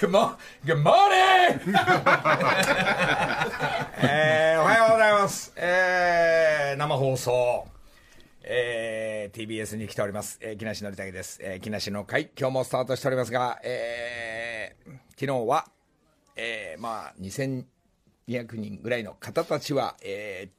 Good, mo- good morning! えーおはようございます。えー生放送。えー TBS に来ております。えー木梨憲武です。えー木梨の会、今日もスタートしておりますが、えー昨日は、えーまあ、2200人ぐらいの方たちは、えー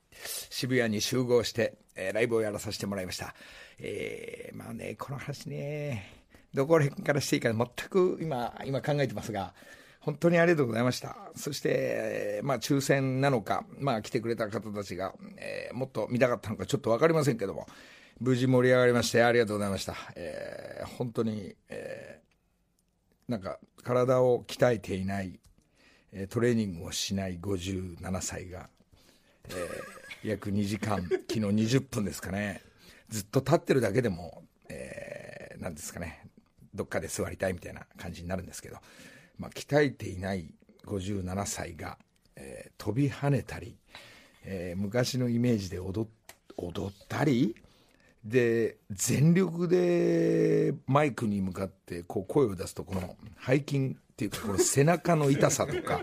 渋谷に集合して、えーライブをやらさせてもらいました。えーまあね、この話ね、どこら辺からしていいか全く今、今考えてますが、本当にありがとうございました。そして、まあ、抽選なのか、まあ、来てくれた方たちが、えーもっと見たかったのかちょっと分かりませんけども、無事盛り上がりまして、ありがとうございました。えー本当に、えーなんか、体を鍛えていない、えトレーニングをしない57歳が、えー約2時間、昨日20分ですかね、ずっと立ってるだけでも、えーなんですかね、どっかで座りたいみたいな感じになるんですけど、まあ、鍛えていない57歳が、えー飛び跳ねたり、えー昔のイメージで踊っ踊ったりで全力でマイクに向かってこう声を出すとこの背筋っていうかこの 背中の痛さとか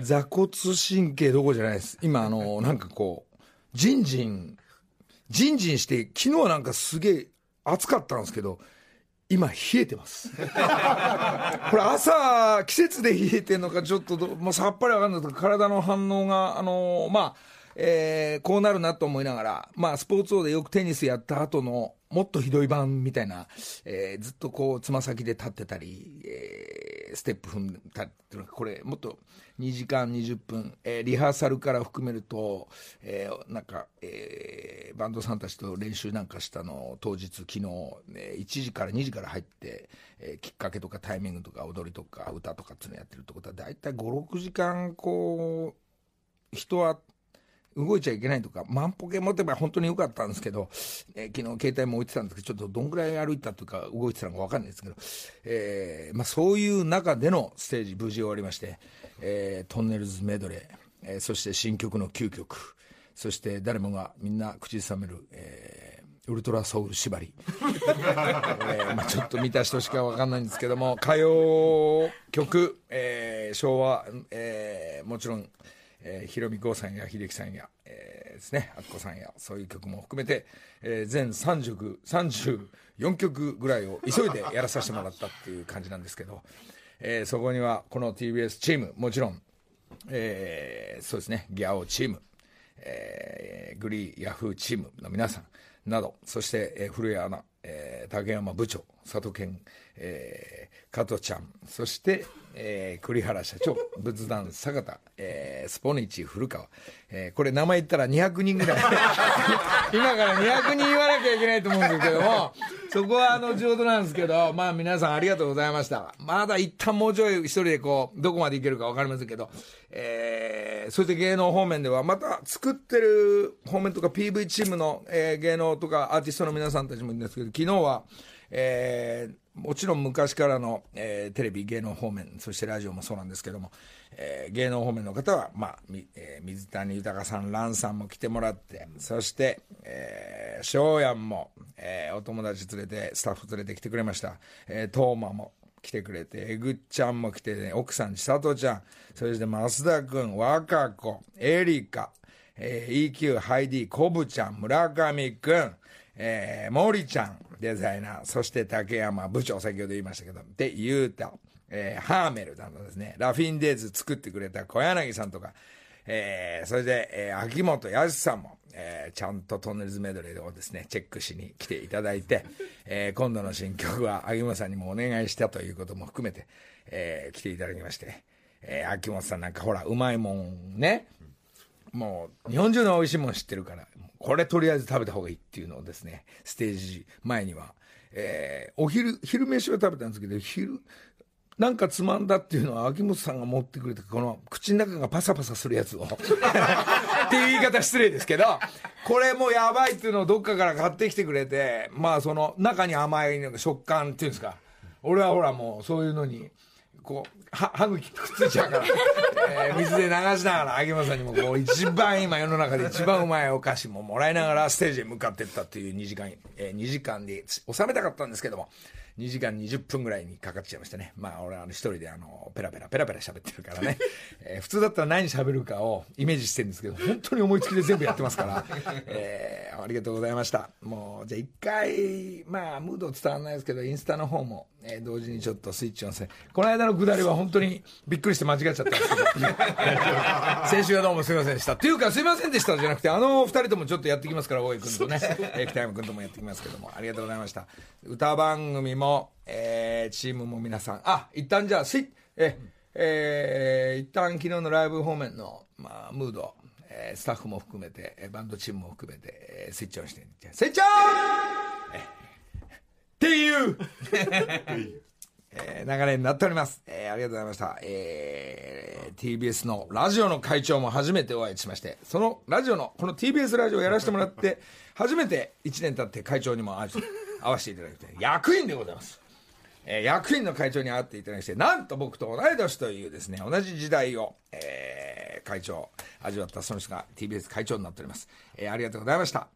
座骨神経どころじゃないです。今あのなんかこうジンジンジンジンして昨日はなんかすげえ暑かったんですけど今冷えてます。これ朝季節で冷えてるのかちょっともうさっぱり分かんないとか体の反応があのまあえーこうなるなと思いながら、まあ、スポーツ王でよくテニスやった後のもっとひどい版みたいな、えーずっとこうつま先で立ってたり、えーステップ踏んでたりっていうのがこれもっと2時間20分、えーリハーサルから含めると、えーなんか、えーバンドさんたちと練習なんかしたの当日昨日、えー1時から2時から入って、えーきっかけとかタイミングとか踊りとか歌とかっていうのやってるってことは大体56時間こう人は動いちゃいけないとか、万歩計持てば本当に良かったんですけど、えー昨日携帯も置いてたんですけど、ちょっとどんぐらい歩いたというか、動いてたのか分かんないですけど、えーまあ、そういう中でのステージ、無事終わりまして、えートンネルズメドレー、えーそして新曲の9曲、そして誰もがみんな口ずさめる、えーウルトラソウル縛り、えーまあ、ちょっと見た人しか分かんないんですけども、歌謡曲、えー昭和、えーもちろん、えー、ひろみ郷さんや秀樹さんや、えーですね、あっこさんや、そういう曲も含めて、えー全30曲、34曲ぐらいを急いでやらさせてもらったっていう感じなんですけど、えーそこにはこの TBS チーム、もちろん、えーそうですね、ギャオチーム、えーグリーヤフーチームの皆さんなど、そして、えー古谷アナ、えー竹山部長、佐藤健、えー加藤ちゃん、そして、えー栗原社長、仏壇坂田、えースポニチ古川、えーこれ名前言ったら200人ぐらい、今から200人言わなきゃいけないと思うんですけども、そこは後ほどなんですけど、まあ皆さんありがとうございました。まだ一旦もうちょい一人でこう、どこまでいけるかわかりませんけど、えーそして芸能方面ではまた作ってる方面とか PV チームの、えー芸能とかアーティストの皆さんたちもいるんですけど、昨日は、えーもちろん昔からの、えーテレビ芸能方面そしてラジオもそうなんですけども、えー芸能方面の方は、まあみえー水谷豊さん蘭さんも来てもらってそしてえー翔やんも、えーお友達連れてスタッフ連れて来てくれました。えートーマも来てくれて、えぐっちゃんも来てね、奥さん、千里ちゃん、そして増田君、若子、エリカ、えー EQ、ハイディ、コブちゃん、村上君、えー、森ちゃん、デザイナー、そして竹山部長、先ほど言いましたけど、で、ゆうた、えーハーメルなどですね、ラフィンデーズ作ってくれた小柳さんとか、えーそれで、えー秋元康さんも、えーちゃんとトンネルズメドレーをですね、チェックしに来ていただいて、えー今度の新曲は秋元さんにもお願いしたということも含めて、えー来ていただきまして、えー秋元さんなんかほら、うまいもんね、もう日本中の美味しいもの知ってるから、これとりあえず食べた方がいいっていうのをですね、ステージ前には、えーお昼、昼飯は食べたんですけど、昼、なんかつまんだっていうのは秋元さんが持ってくれたこの口の中がパサパサするやつを。っていう言い方失礼ですけどこれもやばいっていうのをどっかから買ってきてくれてまあその中に甘い食感っていうんですか。俺はほらもうそういうのにこう歯茎くっついちゃうから、えー水で流しながら秋元さんにもこう一番今世の中で一番うまいお菓子ももらいながらステージへ向かっていったっていう2時間、えー、2時間で収めたかったんですけども。2時間20分ぐらいにかかっちゃいましたね。まあ、俺、あの、一人で、あの、ペラペラ、ペラペラ喋ってるからね。えー、普通だったら何喋るかをイメージしてるんですけど、本当に思いつきで全部やってますから、えー、ありがとうございました。もう、じゃあ一回、まあ、ムード伝わらないですけど、インスタの方も、えー、同時にちょっとスイッチオンせ。この間のくだりは本当にびっくりして間違っちゃったんですけど、先週はどうもすいませんでした。っていうか、すいませんでしたじゃなくて、あの二人ともちょっとやってきますから、大井君とね、えー、北山君ともやってきますけども、ありがとうございました。歌番組も、えー、チームも皆さん、あ、一旦じゃあ、スイッ、え、えー、一旦昨日のライブ方面の、まあ、ムード、えー、スタッフも含めて、バンドチームも含めて、えー、スイッチオンしてスイッチオン！っていう。えー、流れになっております。えー、ありがとうございました。えー、TBS のラジオの会長も初めてお会いしまして、そのラジオの、この TBS ラジオをやらせてもらって、初めて1年経って会長にも会わせていただいて、役員でございます。えー、役員の会長に会っていただきまして、なんと僕と同い年というですね、同じ時代を、えー、会長、味わったその人が TBS 会長になっております。えー、ありがとうございました。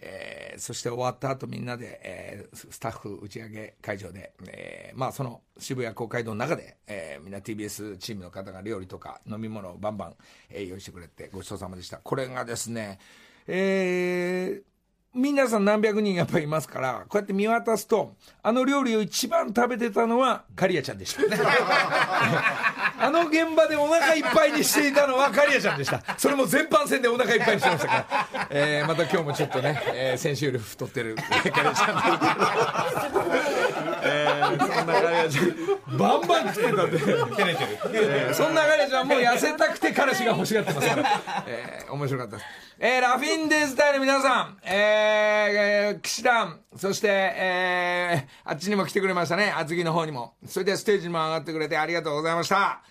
えー、そして終わった後みんなで、えー、スタッフ打ち上げ会場で、えー、まあその渋谷公会堂の中で、えー、みんな TBS チームの方が料理とか飲み物をバンバン、えー、用意してくれてごちそうさまでした。これがですね、えー、皆さん何百人やっぱりいますから、こうやって見渡すと、あの料理を一番食べてたのは、カリアちゃんでしたね。あの現場でお腹いっぱいにしていたのはカリアちゃんでした。それも全般戦でお腹いっぱいにしてましたから。えー、また今日もちょっとね、えー、先週より太ってるカリアちゃんえー、そんなカリアちゃん、バンバン食ってたんで。そんなカリアちゃんもう痩せたくて彼氏が欲しがってますから。えー、面白かったです。えー、ラフィンデーズ隊の皆さん、えー、騎士団、そして、えー、あっちにも来てくれましたね、厚木の方にも。それでステージにも上がってくれてありがとうございました。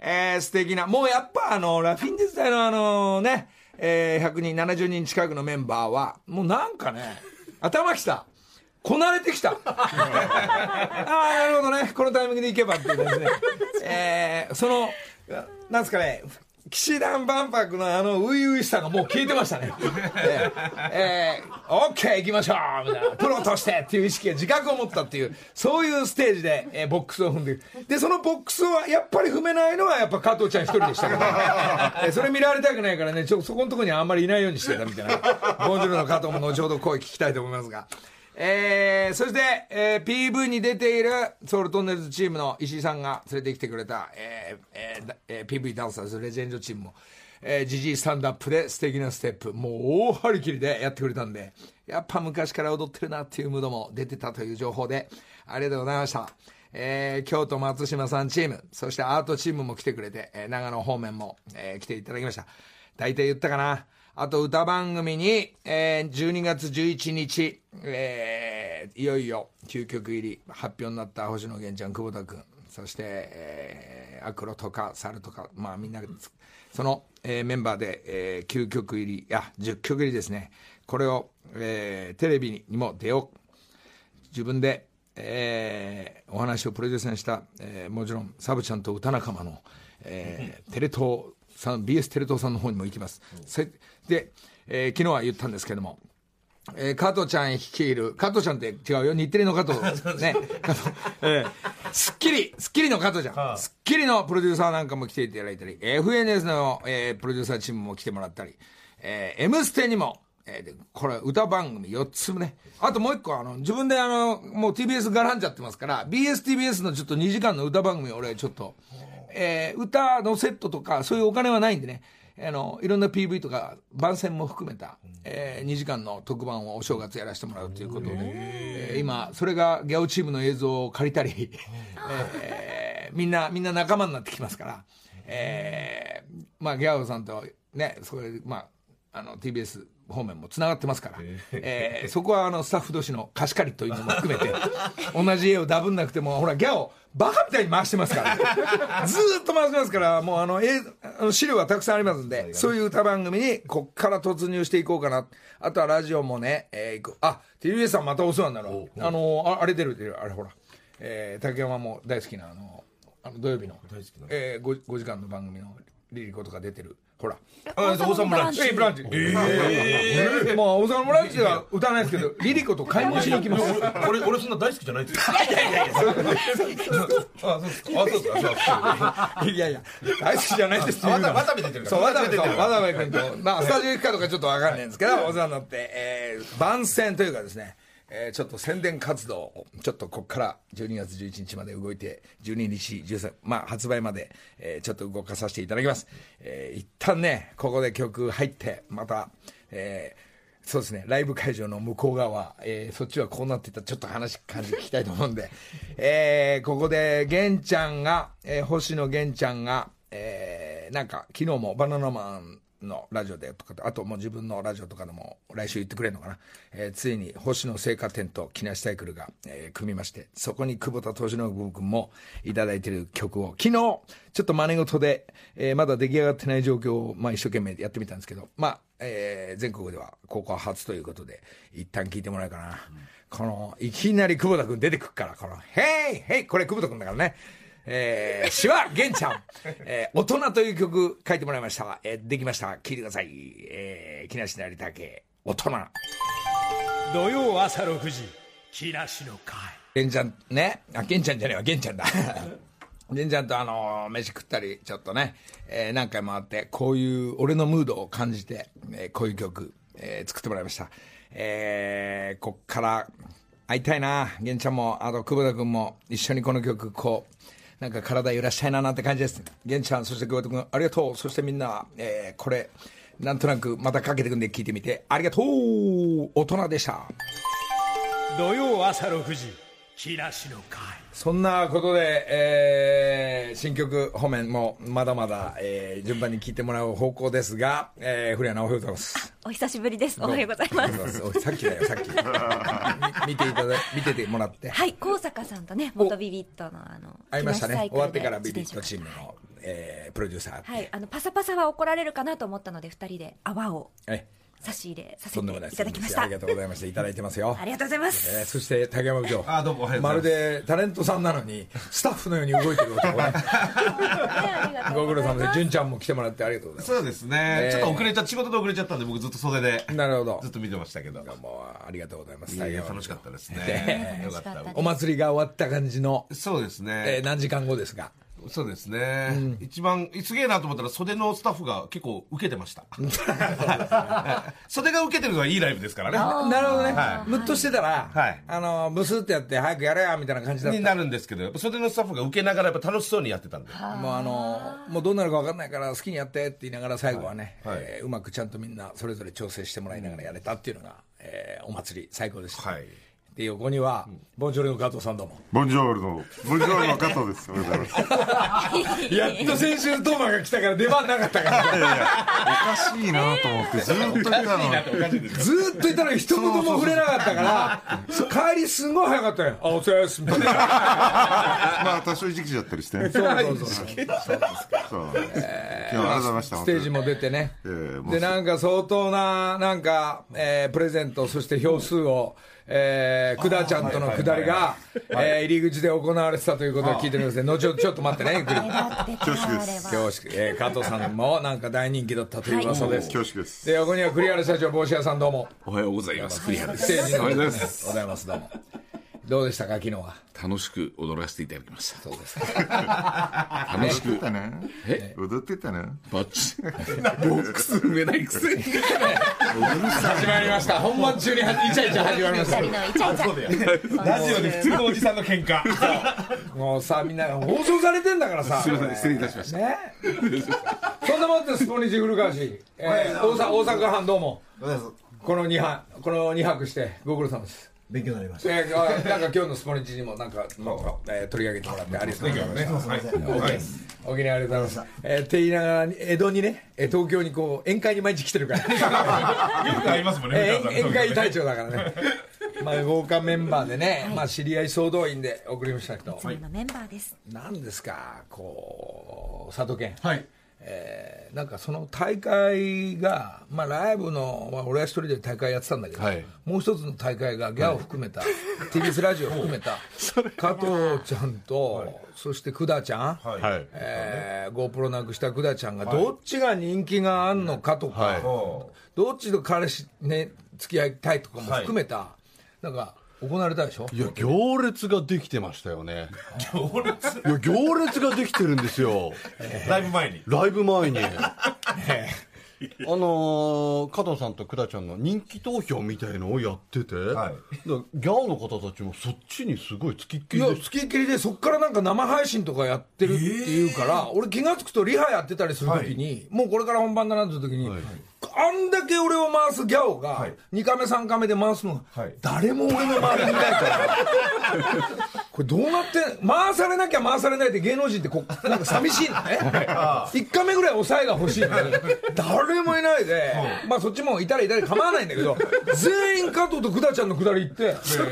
えー、素敵な、もうやっぱあの、ラフィンデーズ隊のあのね、えー、100人、70人近くのメンバーは、もうなんかね、頭きた。こなれてきた。ああ、なるほどね。このタイミングでいけばっていうですね。えー、その、なんですかね、騎士団万博のあの初々しさがもう消えてましたね。えー、えー、オッケー行きましょうみたいな。プロとしてっていう意識が自覚を持ったっていう、そういうステージで、えー、ボックスを踏んでで、そのボックスはやっぱり踏めないのはやっぱ加藤ちゃん一人でしたけど、えー、それ見られたくないからね、ちょそこのところにあんまりいないようにしてたみたいな。ボンジュールの加藤も後ほど声聞きたいと思いますが。えー、そして、えー、PV に出ているソウルトンネルズチームの石井さんが連れてきてくれた、えーえー、PV ダンサーズレジェンドチームも、えー、ジジイスタンダップで素敵なステップ、もう大張り切りでやってくれたんで、やっぱ昔から踊ってるなっていうムードも出てたという情報で、ありがとうございました。えー、京都松島さんチーム、そしてアートチームも来てくれて、えー、長野方面も、えー、来ていただきました。大体言ったかな。あと歌番組に、えー、12月11日、えー、いよいよ究極入り発表になった星野源ちゃん、久保田君、そして、えー、アクロとか猿とか、まあみんな、その、えー、メンバーで、えー、9曲入り、いや、10曲入りですね。これを、えー、テレビにも出よう。自分で、えー、お話をプロデュースした、えー、もちろん、サブちゃんと歌仲間の、えー、テレ東さん、BS テレ東さんの方にも行きます。で、えー、昨日は言ったんですけども、えー、加藤ちゃん率いる、加藤ちゃんって違うよ、日テレの加藤。ね。加藤。えー、スッキリ、スッキリの加藤ちゃん。はあ、スッキリのプロデューサーなんかも来ていただいたり、FNS の、えー、プロデューサーチームも来てもらったり、えー、M ステにも、えー、これ歌番組4つもね。あともう1個、あの、自分であの、もう TBS がらんじゃってますから、BSTBS のちょっと2時間の歌番組俺ちょっと、えー、歌のセットとか、そういうお金はないんでね、あの、いろんな PV とか、番宣も含めた、えー、2時間の特番をお正月やらせてもらうということで、えー、今、それがギャオチームの映像を借りたり、えー、みんな、みんな仲間になってきますから、えー、まあ、ギャオさんとね、それ、まあ、あの、TBS 方面もつながってますから、えー、そこはあのスタッフ同士の貸し借りというのも含めて、同じ絵をダブんなくても、ほら、ギャオ、バカみたいに回してますから、ずっと回してますから、もうあの、えあの資料はたくさんありますんで、そういう歌番組にこっから突入していこうかな。あとはラジオもね、えー、行く。あ、TBS さんまたお世話になるあのあ、あれ出る出る、あれほら、えー、竹山も大好きなあの、あの土曜日の、えー、5, 5時間の番組のリリコとか出てるほら。あ王様ブランチ。えブランチ。ええもう王様ブランチでは歌わないですけど リリコと買い物しに行きます。俺俺そんな大好きじゃないですよ。いやいやいやあそうですか。あそうですか。いやいや。大好きじゃないですって言うなわたわたび出てるかそう、ら渡部と、出てるから。渡部君と、まあ、スタジオ行くかどうかちょっとわかんないんですけど、お世話になって、えー、番宣というかですね、えーちょっと宣伝活動を、ちょっとここから12月11日まで動いて、12日、13、まあ、発売まで、えーちょっと動かさせていただきます。えー一旦ね、ここで曲入って、また、えーそうですね、ライブ会場の向こう側、えーそっちはこうなってたちょっと話、感じ聞きたいと思うんで、えーここで、玄ちゃんが、えー星野玄ちゃんが、えーなんか、昨日もバナナマンのラジオでとか、あともう自分のラジオとかでも来週言ってくれるのかな、えーついに星野製菓店と木梨サイクルが、えー組みまして、そこに久保田敏信君もいただいてる曲を、昨日、ちょっと真似事で、えーまだ出来上がってない状況を、まあ、一生懸命やってみたんですけど、まあ、えー全国ではここは初ということで、一旦聞いてもらえるかな。この、いきなり久保田君出てくっから、この、ヘイヘイこれ久保田君だからね。えー、詩は玄ちゃん、えー、大人という曲書いてもらいました。えーできました。聴いてください。えー、木梨成武、大人。土曜朝6時木梨の会玄ちゃんね、あ、玄ちゃんじゃねえわ、玄ちゃんだ。玄ちゃんとあの飯食ったり、ちょっとね、えー何回もあって、こういう俺のムードを感じて、えーこういう曲、えー作ってもらいました。えーこっから会いたいな、玄ちゃんも、あと久保田君も一緒にこの曲、こう、なんか体揺らしたいななんて感じです。玄ちゃん、そして桑田君、ありがとう。そしてみんな、えーこれ、なんとなくまたかけてくんで聞いてみて、ありがとう大人でした。土曜朝6時そんなことで、えー新曲方面もまだまだ、えー順番に聴いてもらう方向ですが、えー、古谷直弘でございます。お久しぶりです。おはようございます。おさっきだよ、さっき。み見ていただ、見ててもらって。はい、高坂さんとね、元ビビットのあの、会いましたね。終わってからビビットチームの、えープロデューサー。はい、あの、パサパサは怒られるかなと思ったので、二人で泡をえ差し入れさせていただきました。ありがとうございました。いただいてますよ。ありがとうございます。えーそして竹山部長。あどうもおはようごまるざいます。でタレントさんなのにスタッフのように動いてる男ご苦労様で。純ちゃんも来てもらってありがとうございそうですね、え。ーちょっと遅れちゃ仕事で遅れちゃったんで僕ずっと袖でますなるほど。ずっと見てましたけど。もうありがとうございます。いやいや竹山部長楽しかったですね。ねよかった。お祭りが終わった感じの、そうですね、えー何時間後ですがそうですね、一番すげえなと思ったら袖のスタッフが結構受けてました。袖が受けてるのはいいライブですからね。なるほどね、はムッとしてたら、はい。あのブスってやって早くやれやみたいな感じだった。になるんですけど袖のスタッフが受けながらやっぱ楽しそうにやってたんで。もうあのもうどうなるか分かんないから好きにやってって言いながら最後はね、はいはい。えーうまくちゃんとみんなそれぞれ調整してもらいながらやれたっていうのが、えーお祭り最高でした、はいで横には、ボンジョルの加藤さんどうもボンジョールの、ボンジョールの加藤です。おはようございます。やっと先週トーマが来たから出番なかったからいやいや、おかしいなと思って、ずーっといたのに。ずーっといたのに一言も触れなかったから帰りすごい早かったよ「あお疲れです」みたいなまあ、多少時期だったりして。そうそうそうそうそうです。今日はありがとうございました。ステージも出てね、ええもうでなんか相当ななんか、えープレゼントそして票数を、えー、くだちゃんとのくだりが、えー入り口で行われてたということを聞いてるんですね後ほどちょっと待ってねゆっくり恐縮です恐縮、えー、加藤さんもなんか大人気だったという噂です、恐縮です。で横には栗原社長帽子屋さんどうもおはようございます。栗原です。ステージのおはようございまおはようございますどうもどうでしたか昨日は？楽しく踊らせていただきました。そうですか。楽しく。踊ってたね。踊ってたね。バッチ。ボックス埋めないくせに。始まりました。本番中にはイチャイチャ始まりました。ラジオで普通のおじさんの喧嘩。もうさみんな放送されてんだからさ。すみません、失礼いたしました。ね。そんなもんってスポニチ古川市、えー、大阪大阪藩どうも。この2泊この2泊してご苦労様です勉強になりましえー、あなんか今日のスポニチにもなんか、なんかえー取り上げてもらってありがとうございます。はいはいお気にありがとうございます。えー、って言いながら江戸にね、えー東京にこう宴会に毎日来てるから。よくありますもんねえー宴会隊長だからね。まあ豪華メンバーでね、まあ知り合い総動員で送りましたけど、いつものメンバーです。なんですか、こう佐渡県。はいえーなんかその大会が、まあ、ライブの、まあ、俺は一人で大会やってたんだけど、はい。もう一つの大会がギャオを含めた、TBS ラジオを含めた 加藤ちゃんと、そして久田ちゃん、はい。はい。えー、GoPro なくした久田ちゃんがどっちが人気があんのかとか、はい。どっちと彼氏ね付き合いたいとかも含めた、なんか行われたでしょ？いや、行列ができてましたよね。行列？いや、行列ができてるんですよ。ライブ前にライブ前に。あのー加藤さんと久田ちゃんの人気投票みたいのをやってて、はい。だからギャオの方たちもそっちにすごい付きっきいやりで付きっきりでそっからなんか生配信とかやってるっていうから、俺気が付くとリハやってたりするときに、もうこれから本番だなって時に、あんだけ俺を回すギャオが、はい。2カメ3カメで回すのが、はい。誰も俺の周りにいないから これどうなって回されなきゃ回されないで芸能人ってこなんか寂しいのね1カメぐらい抑えが欲しい誰もいないで、まあそっちもいたらいたら構わないんだけど全員加藤と久田ちゃんのくだり行ってそっ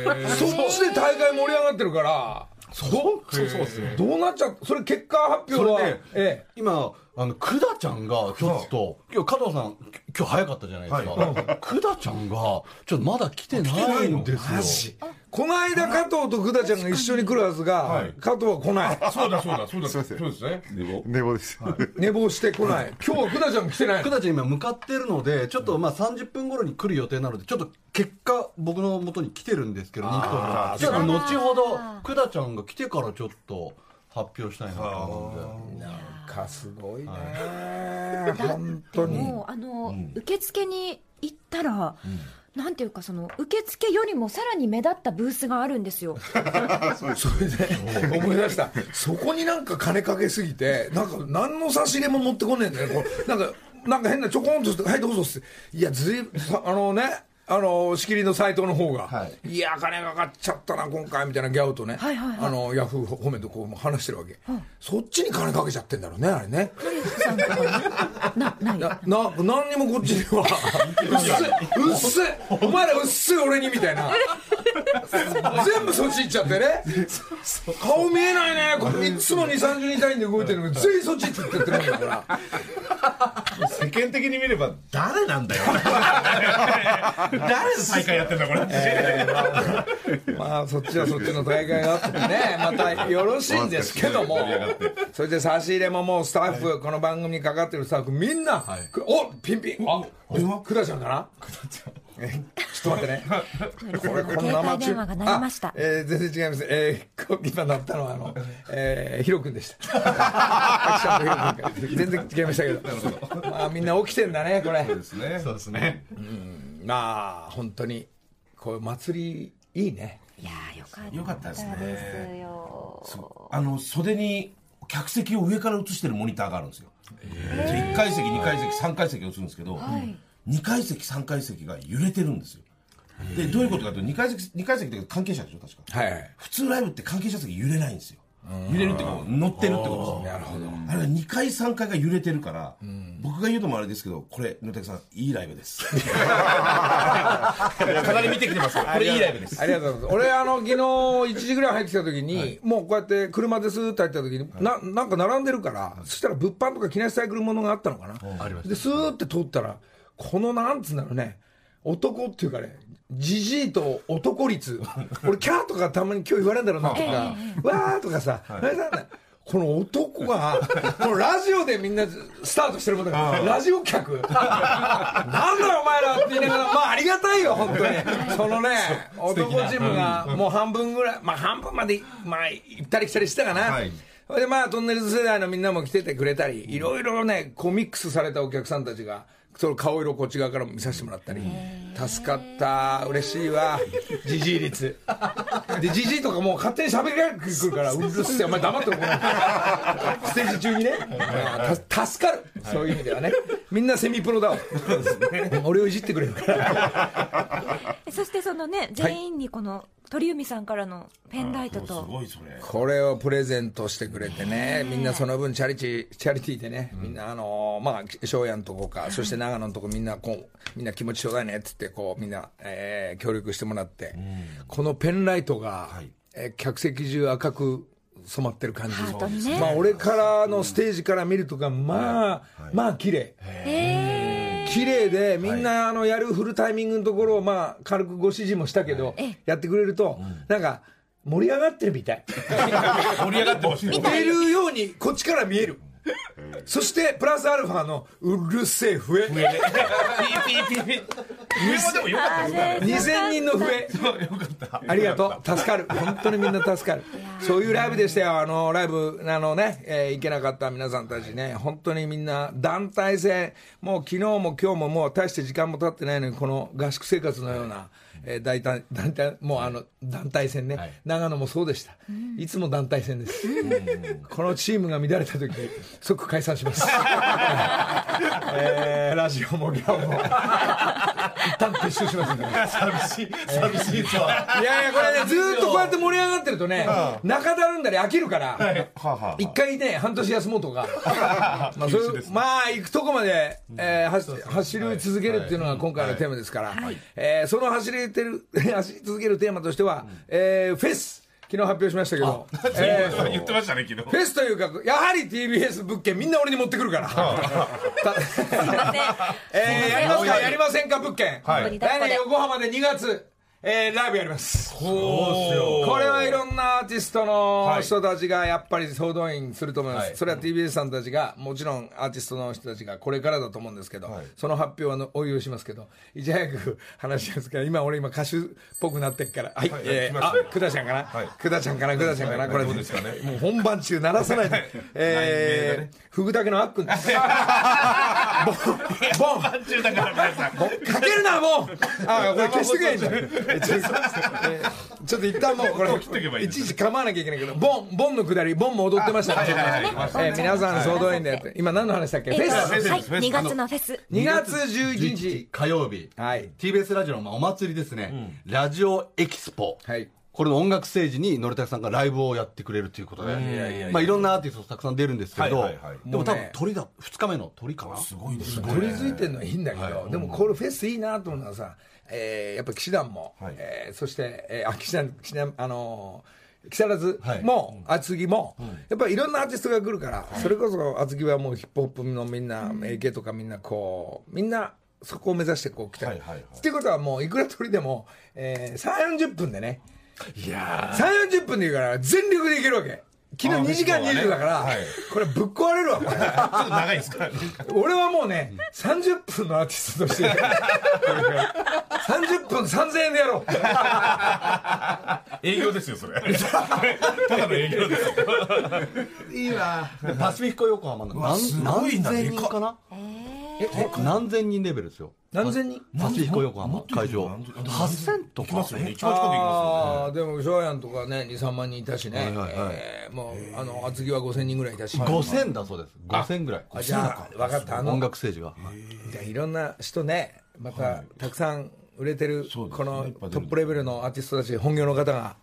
ちで大会盛り上がってるからそう。そうそうどうなっちゃうそれ結果発表は、それでええ。今あの久田ちゃんがちょっと今日加藤さん今日早かったじゃないですか、は久田ちゃんがちょっとまだ来てないんですよ。この間加藤と久田ちゃんが一緒に来るはずが、はい。加藤は来ない。そうだそうだそうだ。すいません。そうですね。寝坊。です。寝坊して来ない。今日は久田ちゃん来てない。久田ちゃん今向かってるのでちょっとまあ30分頃に来る予定なのでちょっと結果僕の元に来てるんですけど人気投票ちょっと後ほど久田ちゃんが来てからちょっと発表したいなと思うんで。なんかすごいね、だ本当に。もうあの、受付に行ったら、なんていうかその受付よりもさらに目立ったブースがあるんですよ。それで思い出した。そこになんか金かけすぎてなんか何の差し入れも持ってこねえんだよなんかなんか変なちょこんとして「はいどうぞ」って。いやずいさあのねあの仕切りのサイトの方が、、はい。や金かかっちゃったな今回みたいなギャオとね、はいはいはい。あのヤフー褒めとこう話してるわけ、そっちに金かけちゃってんだろうねあれね。なないなな何にもこっちには。うっせうっせ。お前らうっせ俺にみたいな。全部そっち行っちゃってね。顔見えないね。これいつも2 3 0人単位で動いてるのに全員そっちって言ってるんだから。世間的に見れば誰なんだよ誰の大会やってんだこれ、まあそっちはそっちの大会があってね。またよろしいんですけども。それで差し入れももうスタッフ、この番組にかかってるスタッフみんな、おピンピン。あ久田ちゃんかな。えちょっと待ってね。これこの生携帯電話が鳴りました。あえー全然違います。えーこ今鳴ったのはあの、えー、ヒロ君でした。アクションとヒロ君全然違いましたけど。まあみんな起きてんだねこれ。ですね。そうですねまあ本当にこういう祭りいいね。いやーよかったよかったですね。ですよあの袖に客席を上から映してるモニターがあるんですよ、1階席2階席3階席映るんですけど、2階席3階席が揺れてるんですよ。でどういうことかというと2階席二階席って関係者でしょ確か。はいはい。普通ライブって関係者席揺れないんですよ揺れるってこう乗ってるってことですなるほど。あれは2階3階が揺れてるから、僕が言うのもあれですけどこれ野竹さんいいライブです。かなり見てきてますよ。これいいライブです。ありがとうございます。俺、あの、昨日1時ぐらい入ってきた時に、もうこうやって車でスーッと入った時に、な、なんか並んでるから、そしたら物販とか木梨サイクルものがあったのかな。で、スーッて通ったら、このなんつうんだろうね、男っていうかね、じじいと男率。俺、キャーとかたまに今日言われるんだろうなとか、わーとかさ、この男が、このラジオでみんなスタートしてることが、ラジオ客。なんだよお前らって言いながら、まあありがたいよ、本当に。そのね、男チームがもう半分ぐらい、まあ半分まで、まあ行ったり来たりしたかな。はい。それでまあトンネルズ世代のみんなも来ててくれたり、いろいろね、こうミックスされたお客さんたちが、その顔色こっち側からも見させてもらったり、助かった、嬉しいわ、じじい率。で、じじいとかもう勝手に喋りかけてくるから、うるせえ、お前黙ってろ、このステージ中にね。まあた助かる、そういう意味ではね。みんなセミプロだわ。俺をいじってくれるから。そしてそのね全員にこの鳥海さんからのペンライトすとごいそれ。これをプレゼントしてくれてね、みんなその分チャリティー、チャリティーでね、みんなあのーまあ、庄屋のとこか、そして長野のとこみんなこう、みんな気持ちちょうだいねっつって、こう、みんな、えー協力してもらって、このペンライトが、えー客席中赤く染まってる感じね。まあ俺からのステージから見るとかまあ、まあ綺麗。へ綺麗でみんなあのやる振るタイミングのところをまあ軽くご指示もしたけど、ええ。やってくれると、なんか盛り上がってるみたい。盛り上がってほしい出るようにこっちから見えるそしてプラスアルファのうるせえ笛。ピーピーピーピー上もでもよかったです2000人の笛。ありがとう。助かる。本当にみんな助かる。そういうライブでしたよ。あのライブあのね、えー行けなかった皆さんたちね。本当にみんな団体戦もう昨日も今日ももう大して時間も経ってないのにこの合宿生活のような、えー大体団体もうあの団体戦ね、長野もそうでした、いつも団体戦です、このチームが乱れた時即解散します、えーラジオもギャオも。一旦撤収しますんでね。寂しい寂しいとは。いやいや、これね、ずーっとこうやって盛り上がってるとね、中だるんだり飽きるから、一回ね、半年休もうとか、まあ、そういうまあ、行くとこまで、えー走走り続けるっていうのが今回のテーマですから、えーその走りてる、走り続けるテーマとしては、えーフェス、昨日発表しましたけど、えー言ってましたね昨日。フェスというか、やはり TBS 物件、みんな俺に持ってくるから。た えーやりますか、やりませんか、物件。はい。来年横浜で2月、えーライブやります。これはいろんなアーティストの人たちがやっぱり総動員すると思います、はい。それは TBS さんたちが、もちろんアーティストの人たちがこれからだと思うんですけど、その発表はのお許ししますけど、いち早く話しますから、今、俺、今、歌手っぽくなってっから、はい、はいえーあくだちゃんかな、はい。くだちゃんかな、くだちゃんかな、これ、どうですかね？もう本番中、鳴らさないで、えー、フグタケのあっくん。です。ボン、ボン中だから皆さん。かけるな、もう。あ、これ消してくれんじゃん。えちょえちょっと一旦もうこれ、切っとけばいちいち構わなきゃいけないけど、ボン、ボンのくだり、ボンも踊ってましたね。はいはいはいえー皆さん総動員でやって、今何の話だっけ？フェえスフェスはい、フェス2月のフェス。!2 月11日。火曜日、はい。TBS ラジオのまあお祭りですね、ラジオエキスポ、はい。これの音楽ステージにのりたけさんがライブをやってくれるということで、まあいろんなアーティストたくさん出るんですけど、はいはいはい。でも多分鳥だ、2日目の。鳥かな？すごいですね。取り付いてるのはいいんだけど、でもこれフェスいいなと思うのはさ、えーやっぱ騎士団も、はい。えーそして、えーあ、騎士団、騎士団、あのー木更津はい。も、厚木も、やっぱりいろんなアーティストが来るから、それこそ厚木はもうヒップホップのみんな、AK とかみんなこう、みんなそこを目指してこう来たり。はいはいはい。っていうことはもういくら鳥でも、えー、3、40分でね、いや3、40分でいいから全力でいけるわけ。昨日2時間20だから、はい。これぶっ壊れるわ、これ。ー ちょっと長いですから俺はもうね、30分のアーティストとして、30分3000円でやろう。営業ですよそれ。ただの営業ですよ。いいわ。パシフィコ横浜の。何すごいな。何千人かな？え何千人レベルですよ。何千人？パシフィコ横浜会場。何千8000とか？行きますよね一番近く行きまああ、でも、ショーヤンとかね、2、3万人いたしね。はいはいはいえーもう、あの、厚木は5000人ぐらいいたし。5000だそうです。5000ぐらい。あじゃあ、分かった。あの音、楽ステージが。じゃあいろんな人ね、また、たくさん売れてる、このトップレベルのアーティストたち、本業の方が、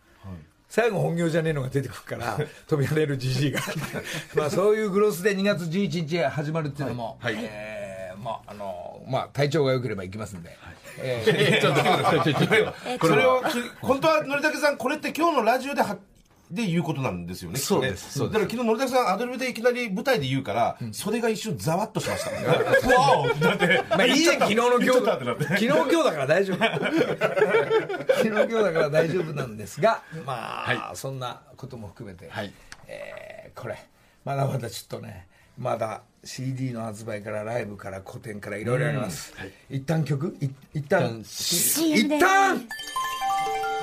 最後本業じゃねえのが出てくるから、飛び跳ねるじじいが。まあそういうグロスで2月11日始まるっていうのも、はいはいえーまああの、まあ体調が良ければ行きますんで。えー ちょっと それを本当はのりたけさんこれって今日のラジオではで言うことなんですよねそうですだから昨日のりたけさんアドリブでいきなり舞台で言うから、それが一瞬ざわっとしました わおだって。まあいいじゃん、昨日の今日言っちゃったってなって。昨日今日だから大丈夫。昨日今日だから大丈夫なんですが、まあ、そんなことも含めて、はい。えーこれ、まだまだちょっとね、まだ CD の発売からライブから古典からいろいろあります。一旦曲？い一旦、一旦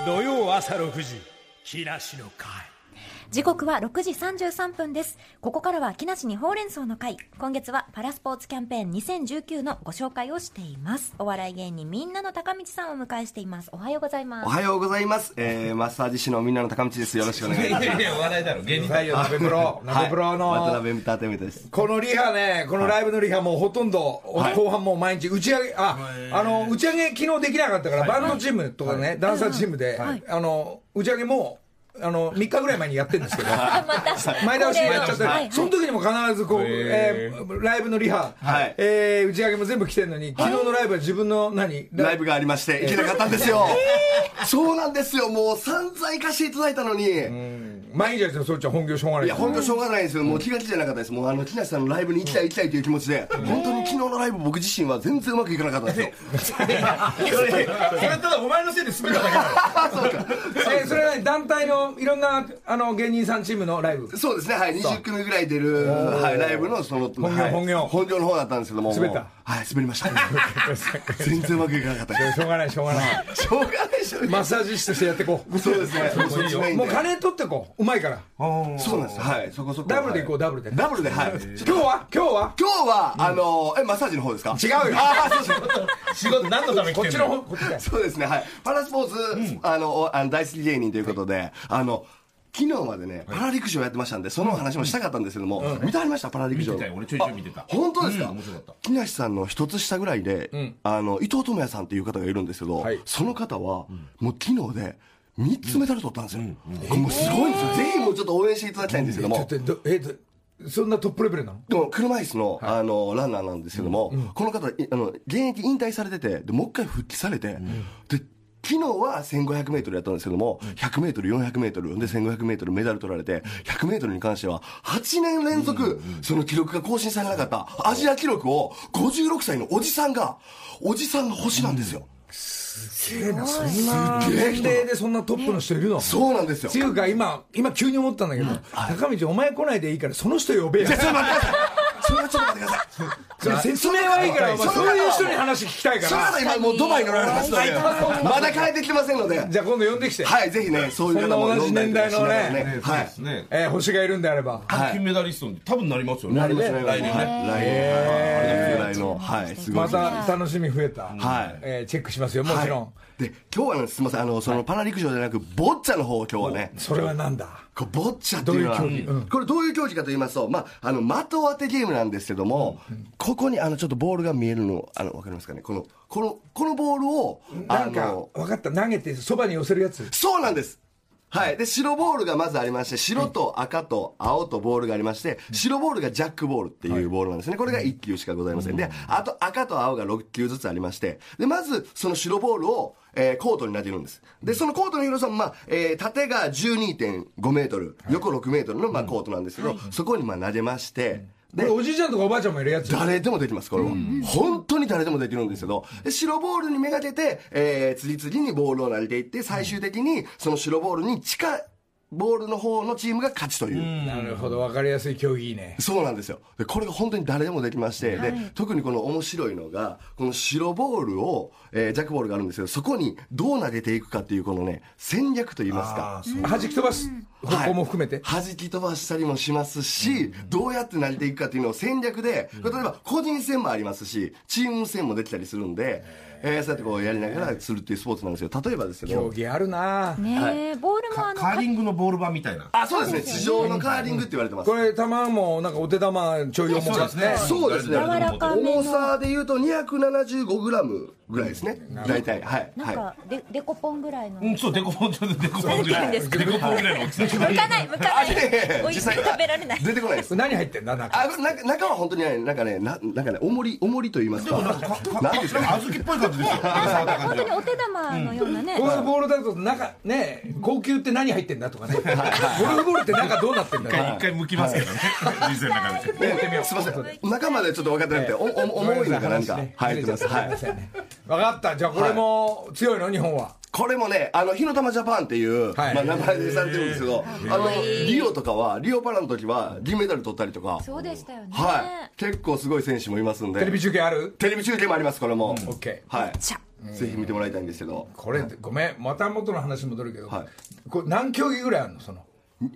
土曜朝6時木梨の会時刻は6時33分です。ここからは木梨にほうれん草の会。今月はパラスポーツキャンペーン2019のご紹介をしています。お笑い芸人みんなの高道さんをお迎えしています。おはようございます。おはようございます。えー、マッサージ師のみんなの高道です。よろしくお願いします。や笑いだろ芸人太陽鍋プロ、鍋プロはい、渡の、辺エンターテインメントです。このリハね、このライブのリハもうほとんど、後半もう毎日打ち上げ、あ、あの、打ち上げ昨日できなかったから、バンドチームとかね、ダンサーチームで、あの、打ち上げもあの3日ぐらい前にやってるんですけど 前倒しにやっちゃって、はいその時にも必ずこう、えーライブのリハ、はいえー打ち上げも全部来てるのに昨日のライブは自分の何ライブがありまして、行けなかったんですよ。そうなんですよ。もう散々行かせていただいたのに。毎日やってるそっちは本業しょうがないいや、本当しょうがないですよ。もう気が気じゃなかったです。もうあの、木梨さんのライブに行きたい行きたいという気持ちで、本当に昨日のライブ僕自身は全然うまくいかなかったんですよ。それただお前のせいで滑っただけだ えーそれは何団体のいろんなあの芸人さんチームのライブ。そうですね、はい、20組ぐらい出る、はい、ライブのその、本業はい。本業。本業の方だったんですけども、滑ったはい、滑りました。全然うまくいかなかった。しょうがないしょうがない。しょうがないでしょうマッサージ師としてやっていこう。そうですね、もうそっちメインでもう金取ってこう。うまいから。そうなんです、はい、そこそこ。ダブルでい。こうはいダブルで。ダブルで、はい。今日は？今日は？今日は、あの、え、マッサージの方ですか？違うよ。ああ、そうです仕事何のために来こってちの方こっちだよそうですね、はい。パラスポーツ、あの、おあの大好き芸人ということで、あの、昨日までね、パラ陸上やってましたんで、その話もしたかったんですけども、見てありましたパラ陸上。見てたよ。俺ちょいちょい見てた。本当ですか、うん面白かった。木梨さんの一つ下ぐらいで、あの、伊藤智也さんっていう方がいるんですけど、はい。その方は、もう昨日で、3つメダル取ったんですよ。もうすごいんですよ。ぜひもうちょっと応援していただきたいんですけども。ちょっとどえどそんなトップレベルなの？でも車椅子の,、あのランナーなんですけども、この方いあの現役引退されててでもう一回復帰されて、で昨日は 1500m やったんですけども、100m、400m で 1500m メダル取られて、100m に関しては8年連続その記録が更新されなかったアジア記録を56歳のおじさんが、おじさんが星なんですよ。すげえなそんな年齢でそんなトップの人いるの？そうなんですよって。いうか今今急に思ったんだけど高道お前来ないでいいからその人呼べやちょっと待ってください。それはちょっと待ってください。それ説明はいいからそういう人に話聞きたいかその方ら今もうドバイ乗られますので、まだ帰ってきてませんので。じゃあ今度呼んできてはい、ぜひね、そういう方も同じ年代のねはい。ねえー星がいるんであれば。金メダリストに多分なりますよね。なりますね、来年ね。来年。はい。来年の、はい、すごいま。た楽しみ増えた。はい。えーチェックしますよもちろん。はい、で今日はねすみません。あのそのパラ陸上じゃなくボッチャの方を今日はね。それはなんだ？こうボッチャっていうのはどういう競技？うん。これどういう競技かと言いますと、まあ、あの的当てゲームなんですけども、ここにあのちょっとボールが見えるのあのわかりますかね？このこのこのボールをあなんかの分かった。投げてそばに寄せるやつ。そうなんです。はい。で、白ボールがまずありまして、白と赤と青とボールがありまして、白ボールがジャックボールっていうボールなんですね。これが1球しかございません。で、あと赤と青が6球ずつありまして、で、まずその白ボールを、えーコートに投げるんです。で、そのコートの広さも、まあ、えー縦が12.5メートル、横6メートルの、まあ、コートなんですけど、そこにまあ投げまして、これおじいちゃんとかおばあちゃんもいるやつ誰でもできます、これは。本当に誰でもできるんですけど、で白ボールにめがけて、えー、次々にボールを投げていって、最終的にその白ボールに近い、ボールの方のチームが勝ちという。なるほど。分かりやすい競技いいね。そうなんですよ。でこれが本当に誰でもできまして、で特にこの面白いのがこの白ボールを、えージャックボールがあるんですけどそこにどう投げていくかっていうこのね戦略といいますか。弾き飛ばす方向も含めて。弾き飛ばしたりもしますし、どうやって投げていくかっていうのを戦略で、例えば個人戦もありますし、チーム戦もできたりするんで、え。ーそうやってこうやりながらするっていうスポーツなんですよ。例えばですけど、競技あるな。ねえボールもあのカーリングのボール版みたいな。あ、そうですね、地上のカーリングって言われてます。こ。れ球もなんかお手玉ちょい重かってそうですね。柔らかめの。重さで言うと275グラムぐらいですね。大体。はい。なんはかデデコポンぐらいの。うんそうデコポンちょっとデコポンぐらいデコポンぐらいの大きさ。向かない向かない。い。美味しく食べられない。出てこないです。何入ってんだ中。あ、中中は本当にね、なんかね、ななんかね、重り、重りと言いますか。なんですかね。小豆っぽい感じですよ。本当にお手玉のようなね、ゴルフボールだと中ね高級って何入ってんだとかね。ゴルフボールって中どうなってんだ一回よ一回剥きますけどね。人生の中で。すみません。中までちょっと分かってなくて、おお重いのか何か入ってます。はい。分かった。じゃあこれも強いの？日本は。これもね、あの、火の玉ジャパンっていう、はい。まあ、名前でされてるんですけど、あの、リオとかは、リオパラの時は、銀メダル取ったりとか、そうでしたよね、はい。結構すごい選手もいますんで。テレビ中継ある？テレビ中継もあります、これも。オッケーはい。ぜひ見てもらいたいんですけど。これまめん。また元の話戻るけど、はい。これ何競技ぐらいあるの？その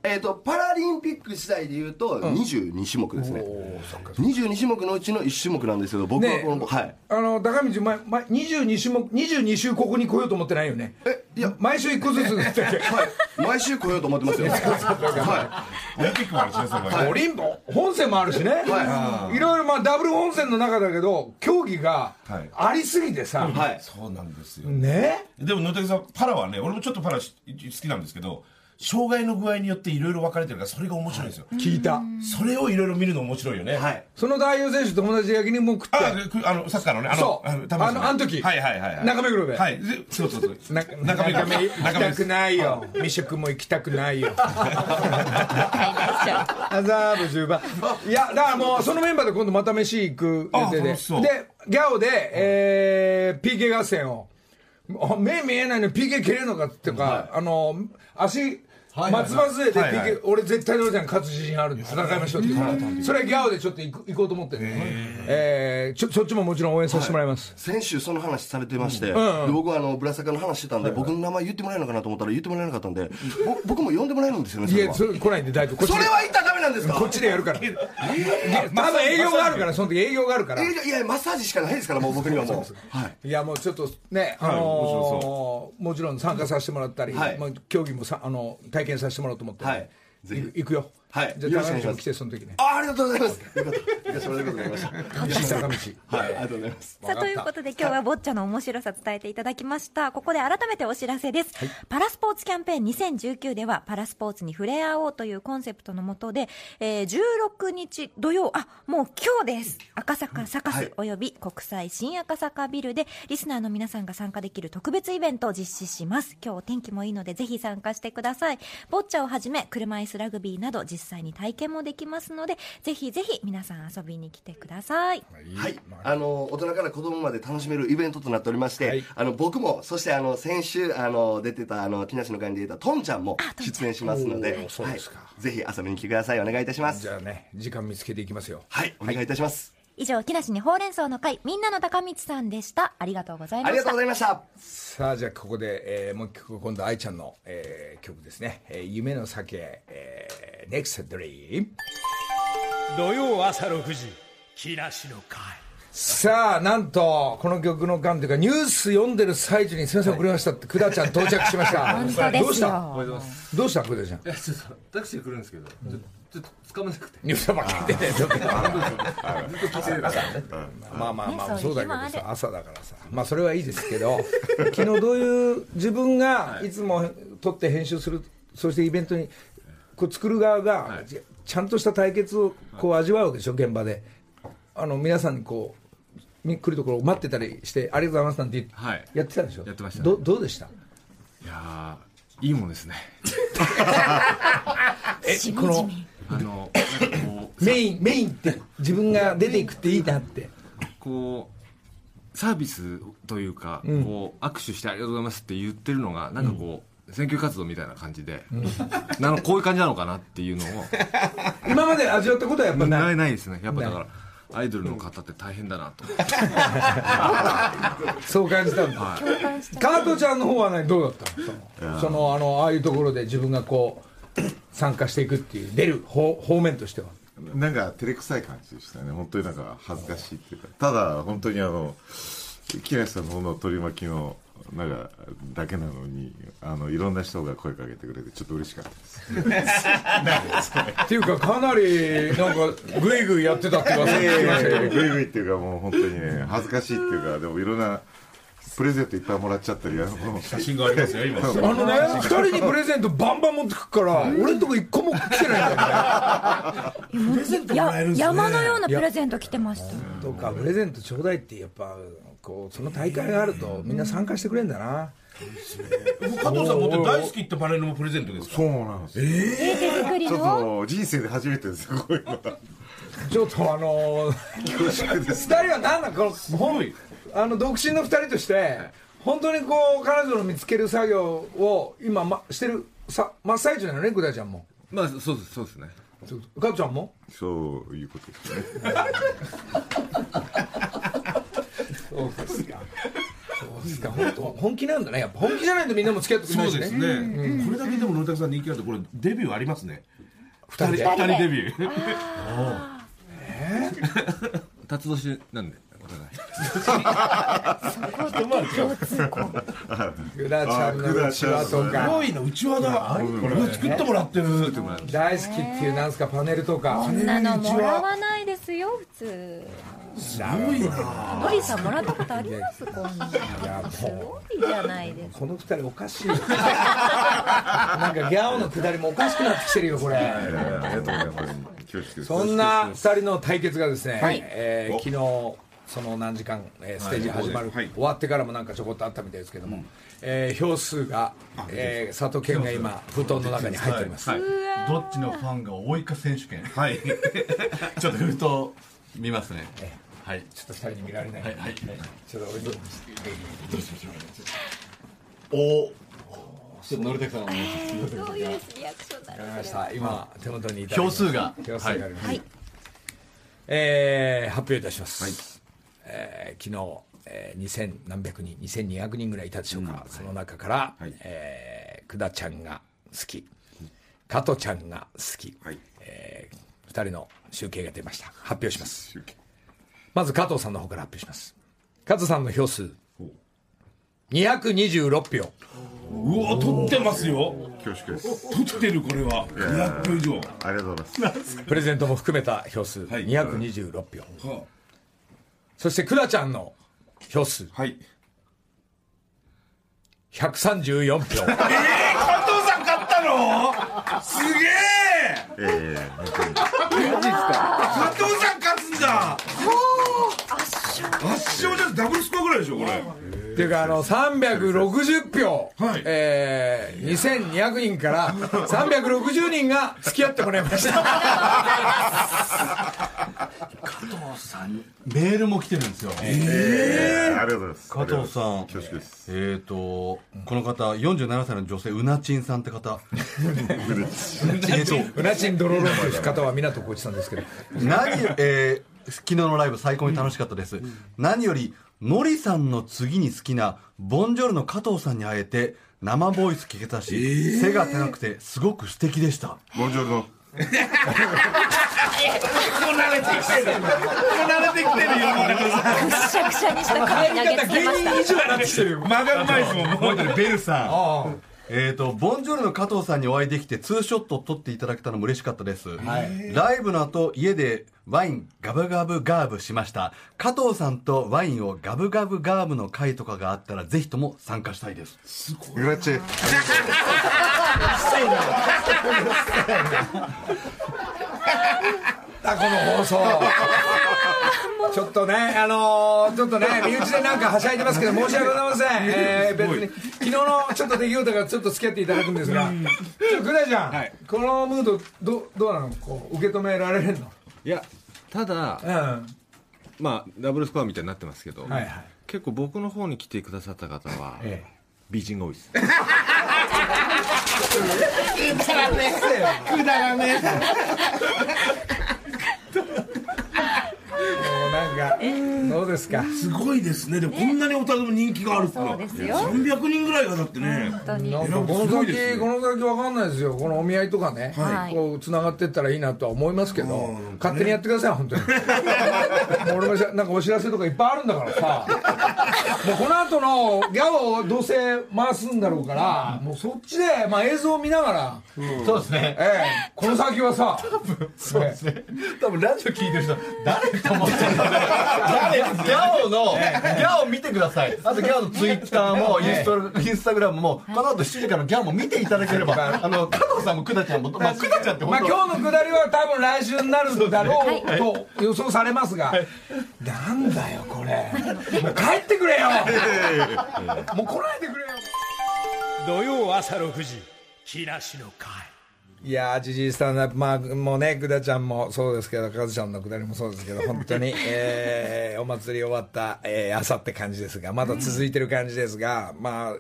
えっ、と、パラリンピック次第で言うと、22種目ですね。おそっか22種目のうちの1種目なんですけど、僕はねこの、はい。あの高道前前22種目22週ここに来ようと思ってないよね？え、いや、毎週1個ずつ。はい。毎週来ようと思ってますよ。はオリンピックもあるしねはオリンピ本戦もあるしね、い。ろいろまあダブル本戦の中だけど競技がはい。ありすぎてさ、い。はい。そうなんですよ。ね？でも野竹さんパラはね俺もちょっとパラし好きなんですけど障害の具合によっていろいろ分かれてるからそれが面白いんですよ、聞いた。それをいろいろ見るの面白いよね。はい。その代表選手と同じ焼肉も食って。あくあのサッカーのねあのそう。の多分あのあの時。はいはいはいはい。中目黒ではい。でそうそうそう。な中中目目行きたくないよ。は。未食も行きたくないよ。アザーブ10番。いや、だからもうそのメンバーで今度また飯行く予定で。あ楽しそうで、ギャオで、えー、PK 合戦を。あ目見えないのに PK 蹴れるのかっていうか、あの、足、はい。はい松葉杖ではいはい。俺絶対のりちゃん勝つ自信あるんで。戦いましょうって。いう。それギャオでちょっと行こうと思って。るえー、ちょ、そっちももちろん応援させてもらいます。先週その話されてまして、で僕はあのブラサカの話してたんで、僕の名前言ってもらえるのかなと思ったら言ってもらえなかったんで、ぼ僕も呼んでもらえるんですよねそいや、れはそれ来ないんで大丈夫。そで。れは言ったらダメなんですか？こっちでやるから。いや多分営業があるから、その時営業があるから。えいやマッサージしかないですからもう僕にはもう。はい。いやもうちょっとね、あはいのーもちろん参加させてもらったり、はい。まあ、競技もさあの体験させてもらおうと思って、はい行くよ、はい。じゃあよろしくお願いします。高道も来てその時ね。あありがとうございます。よかった。行かせてもらえることになりました。西坂道はいありがとうございますさあということで今日はボッチャの面白さ伝えていただきましたここで改めてお知らせです、パラスポーツキャンペーン2019ではパラスポーツに触れ合おうというコンセプトのもとで、えー16日土曜あもう今日です赤坂サカスおよび国際新赤坂ビルでリスナーの皆さんが参加できる特別イベントを実施します今日お天気もいいのでぜひ参加してくださいボッチャをはじめ車椅子ラグビーなど実際に体験もできますのでぜひぜひ皆さん遊びに来てください。はい、あの大人から子供まで楽しめるイベントとなっておりまして、はい。あの僕もそしてあの先週あの出てたあの木梨の会に出てたトンちゃんも出演しますのでおーそうですか。はい、ぜひ遊びに来てください。お願いいたします。じゃあね時間見つけていきますよ。はい。お願いいたします、以上木梨にほうれん草の会みんなの高道さんでした。ありがとうございました。ありがとうございました。さあじゃあここで、えーもう一曲今度愛ちゃんの、えー曲ですね「えー夢の酒、えー、Next Dream 土曜朝6時木梨の会」さあなんとこの曲の間というかニュース読んでる最中に「すみません遅れました」って久田ちゃん到着しました。本当ですよ。どうした？どうした？久田ちゃん。いやちょっとタクシー来るんですけど、ちょちょっと掴まなくて。ニュースばっかりでねちょっとまあまあまあねそうだけどさ朝だからさ。まあそれはいいですけど 昨日どういう自分がい。つも撮って編集するそしてイベントにこう作る側がちゃんとした対決をこう味わうわけでしょ現場で。あの皆さんにこうみ来るところを待ってたりしてありがとうございますなんて言ってはい。やってたでしょ？やってましたどどうでした？いやーいいもんですね。えこのあのなんかこうメインメインって自分が出ていくっていいなって。こうサービスというか、こう握手してありがとうございますって言ってるのがなんかこう、選挙活動みたいな感じで、なのこういう感じなのかなっていうのを。今まで味わったことはやっぱない。ないないですね。やっぱだからアイドルの方って大変だなと。思ってそう感じたんだ、カートちゃんの方はねどうだったの？そのそのあのああいうところで自分がこう参加していくっていう出る方方面としては。なんか照れくさい感じでしたね。本当になんか恥ずかしいっていうか。ただ本当にあの木梨さんの方の取り巻きのなんかだけなのにあのいろんな人が声かけてくれてちょっと嬉しかったです。っていうかかなりなんかグイグイやってたって噂聞きましたけどグイグイっていうかもう本当にね恥ずかしいっていうかでもいろんなプレゼントいっぱいもらっちゃったりあの写真がありますよ今。あのね二人にプレゼントバンバン持ってくから俺んとこ一個も来てないんだよね。プレゼントもらえるんですね山のようなプレゼント来てました。どうかプレゼントちょうだいってやっぱこうその大会があるとみんな参加してくれんだな。加藤さんもって大好きってパネルもプレゼントですか？そうなんですよ。手作りちょっのと人生で初めてですよこういうの。がちょっとあの恐縮です。二人は何だこのほんあの独身の二人として本当にこう彼女の見つける作業を今、ま、してるさ真っ最中なのね久田ちゃんも。まあそうですそうですね。加藤ちゃんも？そういうことですね。そうですか。そうですか。本当本気なんだね。やっぱ本気じゃないとみんなも付き合ってくれそうないしですね。ね、これだけでも野田さん人気あるとこれデビューありますね。二人で？二人デビュー？辰年なんでお互い。久田ちゃんのうちわとすかごいなうちわだ。これ作ってもらってる。大好きっていうなんすかパネルとか。こんなのもらわないですよ普通。すごいな。のりさんもらったことあります？こんなすごいじゃないですか。この二人おかしい なんかギャオのくだりもおかしくなってきてるよこれ。ありがとうございます。そんな二人の対決がですね、はい。えー昨日その何時間、えーステージ始まる、はい。終わってからもなんかちょこっとあったみたいですけども、えー票数が、えー佐藤健が今布団の中に入っております、どっちのファンが多いか選手権。はい。ちょっと封筒見ますね。はい。ちょっと二人に見られない、はい。はい。ちょっと俺に。おおちょっとのりたくさんお願いしますどういうリアクションだろうわかりました今手元にいただき票数が。票数があります、はい。えー発表いたします、えー昨日、えー、2000何百人2200人ぐらいいたでしょうか、その中から、はい。えー、久田ちゃんが好き。加トちゃんが好き、はい。えー、2人の集計が出ました。発表します。まず加藤さんの方から発表します。加藤さんの票数。226票。うわ取ってますよ。恐縮です。取ってるこれは。200票以上ありがとうございます。プレゼントも含めた票数。はい。226票、はそして久田ちゃんの票数。はい。134票。加藤さん勝ったの？すげえ！ええ本当に加藤さん勝つんだ！圧勝。じゃダブルスコアぐらいでしょこれ。っていうかあの360票、はい。えー、2200人から360人が付き合ってもらいましたメールも来てるんですよ。ええありがとうございます。加藤さん。恐縮です。えーとこの方47歳の女性うなちんさんって方。えっとうなちんドロロンという方は湊浩一さんですけど。何、えー昨日のライブ最高に楽しかったです、何よりのりさんの次に好きなボンジョルの加藤さんに会えて生ボイス聞けたし、背が高くてすごく素敵でした。ボンジョルノくしゃくしゃにした髪投げつけました。芸人以上になってきてるよ。間がうまいですもん。もうベルさんえー、とボンジョルの加藤さんにお会いできてツーショットを撮っていただけたのも嬉しかったです、ライブの後家でワインガブガブガーブしました。加藤さんとワインをガブガブガーブの会とかがあったらぜひとも参加したいです。グラッチェあこの放送。ちょっとねあのーちょっとね身内でなんかはしゃいでますけど申し訳ございません、えー、別に。昨日のちょっと出来事からちょっと付き合っていただくんですが。ちょグラちゃん、このムードどどうなの？こう受け止められるの？いやただうん。はまあダブルスコアみたいになってますけど、いはい。結構僕の方に来てくださった方は、え美人が多いです。もうなんかどうですか？すごいですね。でもこんなにお互いも人気があるってのは。そうですよ。300人ぐらいがだってね。このすごい先、ですね。この先わかんないですよ、このお見合いとかね、はい。こう繋がってったらいいなとは思いますけど、勝手にやってください、本当に。俺もしなんかお知らせとかいっぱいあるんだからさ、もうこの後のギャオをどうせ回すんだろうから、もうそっちで、まあ、映像を見ながら、そうですね。ええ、この先はさ、そうですね、多分ラジオ聞いてる人誰と思ってるギャオのギャオ見てください。あとギャオのツイッターもインスタインスタグラムもこの後7時からギャオも見ていただければあの加藤さんも久田ちゃんもまあ久田ちゃんってまあ今日のくだりは多分来週になるんだろうと予想されますが、なんだよ、これ、もう帰ってくれよ、もう来ないでくれよ。土曜朝6時木梨の会いやー、ジジイスタンダップ、まあ、もうね、グダちゃんもそうですけど、カズちゃんのくだりもそうですけど、本当に、えー、お祭り終わった、えー、朝って感じですが、まだ続いてる感じですが、まあ、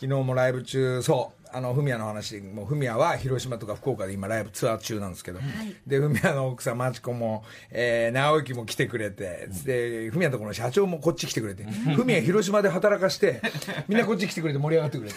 昨日もライブ中、そう、あの、フミヤの話、もうフミヤは広島とか福岡で今ライブツアー中なんですけど、で、フミヤの奥さん、マチコも、えー、直之も来てくれて、で、フミヤのところの社長もこっち来てくれて、フミヤ広島で働かして、みんなこっち来てくれて盛り上がってくれて、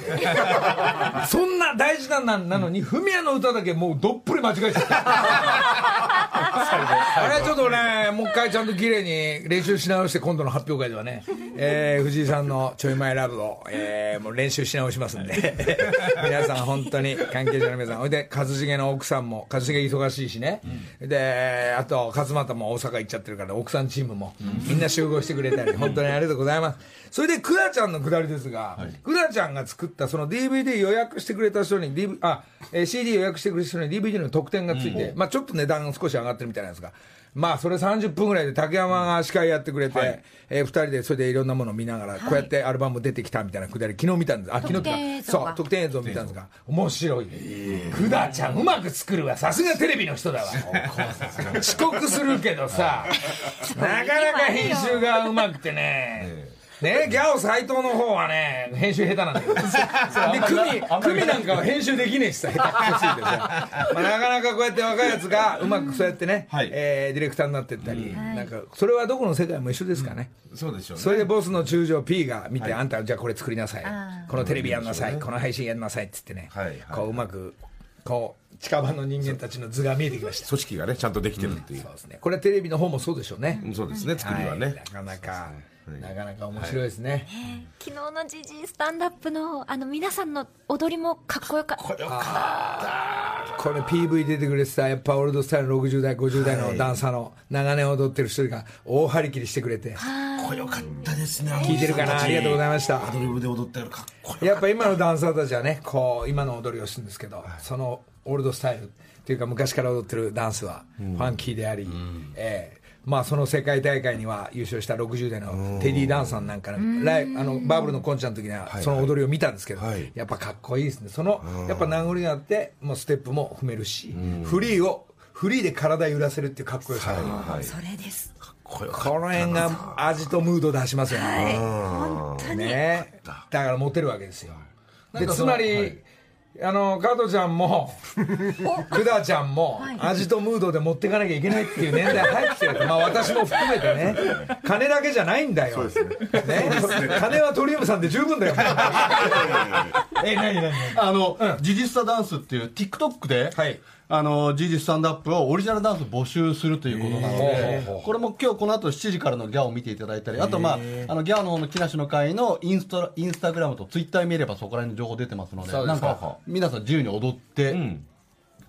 そんな大事なななのに、フミヤの歌だけもうどっぷり間違えちゃった。あれちょっとね、もう一回ちゃんと綺麗に練習し直して今度の発表会ではね、えー藤井さんのちょい前ラブを、えーもう練習し直しますんで、皆さん本当に関係者の皆さん、ほいで、一茂の奥さんも、一茂忙しいしね、で、あと、勝俣も大阪行っちゃってるから、奥さんチームも、みんな集合してくれたり、本当にありがとうございます。それで、くらちゃんのくだりですが、くらちゃんが作った、その DVD 予約してくれた人に、DV、あ、えー CD 予約してくれた人に DVD の特典がついて、まあちょっと値段少し上がってるみたいなんですが、まあそれ30分ぐらいで竹山が司会やってくれて、えー、2人でそれでいろんなものを見ながら、こうやってアルバム出てきたみたいなくだり、昨日見たんです。あ、昨日見た。そう、特典映像見たんですが、面白い。くだちゃんうまく作るわ。さすがテレビの人だわ。遅刻するけどさ、なかなか編集がうまくてね。ね、ギャオ斎藤の方はね、編集下手なんだけど。で、クミ、クミなんかは編集できねえしさ、下手くそすぎてさ。まあ、なかなかこうやって若いやつがうまくそうやってね、はい。えーディレクターになってったり、なんか、それはどこの世界も一緒ですかね。そうでしょうね。それでボスの中将 P が見て、あんたじゃあこれ作りなさい。あ。このテレビやんなさい。この配信やんなさいっつってね。はいはい。こううまく、こう、近場の人間たちの図が見えてきました。組織がねちゃんとできてるっていう。そうですね。これはテレビの方もそうでしょうね。そうですね。作りはね、い。なかなか、なかなか面白いですね。昨日のジジイスタンダップのあの皆さんの踊りもかっこよかった。これ PV 出てくれてた、やっぱオールドスタイルの60代、50代のダンサーの長年踊ってる人が大張り切りしてくれて、これよかったですね。聞いてるかな？ありがとうございました。アドリブで踊ったよかっこよやっぱ今のダンサーたちはね、こう、今の踊りをするんですけど、そのオールドスタイルっていうか昔から踊ってるダンスはファンキーであり、ええまあその世界大会には優勝した60代のテディ・ダンさんなんかのライあのバブルのコンちゃんの時にはその踊りを見たんですけど、はい。やっぱかっこいいですね。その、やっぱ名残があって、もうステップも踏めるし、フリーを、フリーで体揺らせるっていうかっこよさ。はいそれです。こよかこの辺が味とムード出しますよ。ね。はい。本当に。ね。だからモテるわけですよ。でつまり、あの加藤ちゃんも 工田ちゃんも味とムードで持っていかなきゃいけないっていう年代入ってるまあ私も含めてね。金だけじゃないんだよ。ね。金はトリウムさんで十分だよ。え何何何？あの、ジジスタダンスっていう TikTok で、はいあの、ジジスタンダップをオリジナルダンス募集するということなので、これも今日この後7時からのギャオを見ていただいたり、あとまあ、あの、ギャオの方の木梨の会のインスタ、インスタグラムとツイッター見ればそこら辺の情報出てますので、なんか、皆さん自由に踊って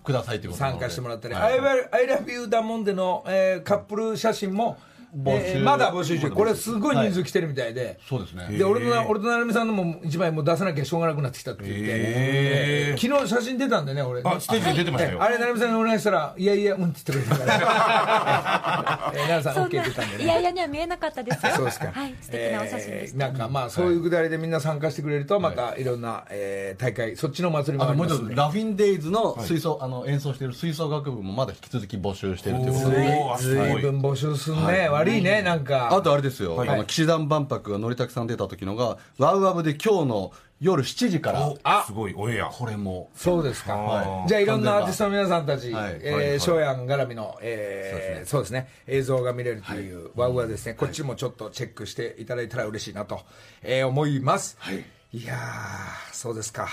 くださいということ参加してもらったり、I love- I love you だもんでの、えーカップル写真も、募集。えーまだ募集中。これすごい人数来てるみたいで、そうですね。で俺の俺と成美さんのも一枚もう出さなきゃしょうがなくなってきたって言って、えー。昨日写真出たんでね俺。あステージに出てましたよ。えあれ成美さんにお願いしたらいやいやうんって言ってくれたから。えー成美さん OK な出たんでね。いやいやには見えなかったです。よそうですか。はい。素敵なお写真でした、えーなんかまあそういうくだりでみんな参加してくれるとまたいろんな、えー大会そっちの祭りもあともう一つ、ありますんで。ラフィンデイズの吹奏、あの演奏している吹奏楽部もまだ引き続き募集しているということで。おーすずごいいぶん募集すんね、悪いねなんか。あとあれですよ、あの騎士団万博がのりたくさん出た時のが、ワウワブで今日の夜7時から、あ。すごいオンエア。これも、そうですか、はい。じゃあいろんなアーティストの皆さんたち、はい。えー翔やん絡みの、えーそうですね。映像が見れるという、ワウワウですね、こっちもちょっとチェックしていただいたら嬉しいなと、えー思います、い、やーそうですか。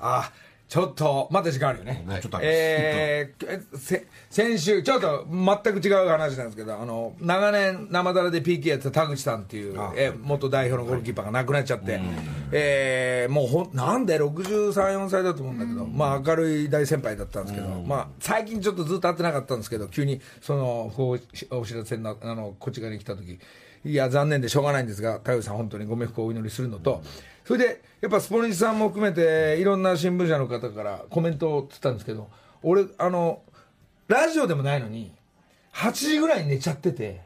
あちょっとまだ時間あるよね、ちょっとあります。えー先週ちょっと全く違う話なんですけどあの長年生だらで PK やってた田口さんっていう、えー元代表のゴールキーパーが亡くなっちゃって、えーもうほんなんで63、4歳だと思うんだけど、まあ明るい大先輩だったんですけど、まあ最近ちょっとずっと会ってなかったんですけど、急にそのこうお知らせになあのこっち側に来た時いや残念でしょうがないんですが、太陽さん本当にご冥福をお祈りするのと、それでやっぱスポニチさんも含めていろんな新聞社の方からコメントをつったんですけど、俺あのラジオでもないのに8時ぐらいに寝ちゃってて。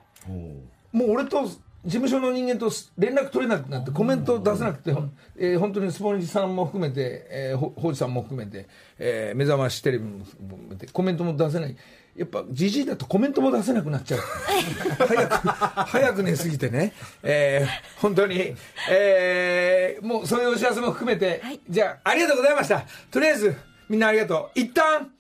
もう俺と事務所の人間と連絡取れなくなってコメント出せなくて、えー本当にスポニチさんも含めて、えー、ほほうじさんも含めて、えー目覚ましテレビも含めてコメントも出せないやっぱじじいだとコメントも出せなくなっちゃう。早く早く寝すぎてね、えー本当に、えーもうそういうお知らせも含めて、じゃあありがとうございました。とりあえずみんなありがとう。一旦